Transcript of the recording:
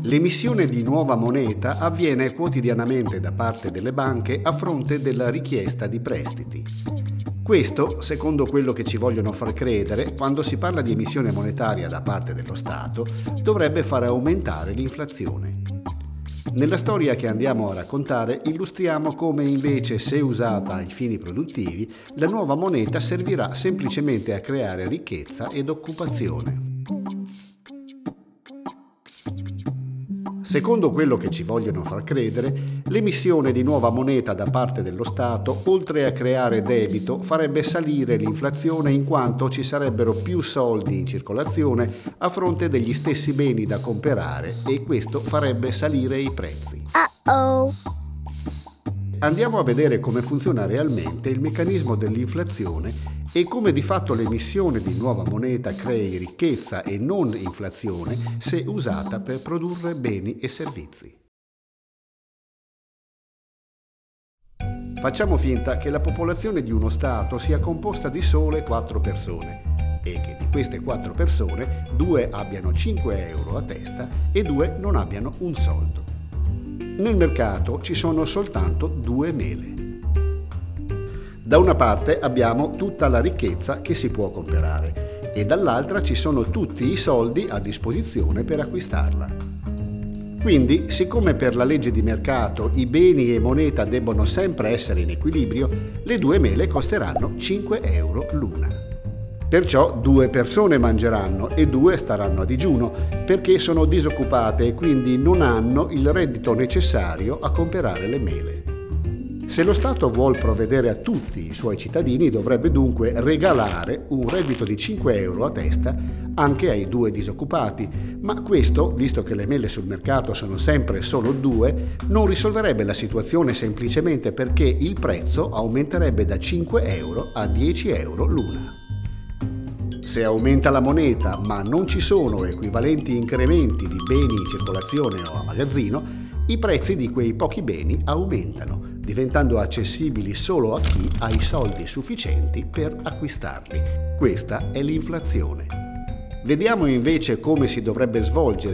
L'emissione di nuova moneta avviene quotidianamente da parte delle banche a fronte della richiesta di prestiti. Questo, secondo quello che ci vogliono far credere, quando si parla di emissione monetaria da parte dello Stato, dovrebbe fare aumentare l'inflazione. Nella storia che andiamo a raccontare illustriamo come invece, se usata ai fini produttivi, la nuova moneta servirà semplicemente a creare ricchezza ed occupazione. Secondo quello che ci vogliono far credere, l'emissione di nuova moneta da parte dello Stato, oltre a creare debito, farebbe salire l'inflazione in quanto ci sarebbero più soldi in circolazione a fronte degli stessi beni da comprare e questo farebbe salire i prezzi. Uh-oh. Andiamo a vedere come funziona realmente il meccanismo dell'inflazione e come di fatto l'emissione di nuova moneta crei ricchezza e non inflazione se usata per produrre beni e servizi. Facciamo finta che la popolazione di uno Stato sia composta di sole 4 persone e che di queste 4 persone due abbiano 5 euro a testa e due non abbiano un soldo. Nel mercato ci sono soltanto due mele. Da una parte abbiamo tutta la ricchezza che si può comprare e dall'altra ci sono tutti i soldi a disposizione per acquistarla. Quindi, siccome per la legge di mercato i beni e moneta debbono sempre essere in equilibrio, le due mele costeranno 5 euro l'una. Perciò due persone mangeranno e due staranno a digiuno perché sono disoccupate e quindi non hanno il reddito necessario a comprare le mele. Se lo Stato vuol provvedere a tutti i suoi cittadini dovrebbe dunque regalare un reddito di 5 euro a testa anche ai due disoccupati, ma questo, visto che le mele sul mercato sono sempre solo due, non risolverebbe la situazione semplicemente perché il prezzo aumenterebbe da 5 euro a 10 euro l'una. Se aumenta la moneta ma non ci sono equivalenti incrementi di beni in circolazione o a magazzino, i prezzi di quei pochi beni aumentano, diventando accessibili solo a chi ha i soldi sufficienti per acquistarli. Questa è l'inflazione. Vediamo invece come si dovrebbe svolgere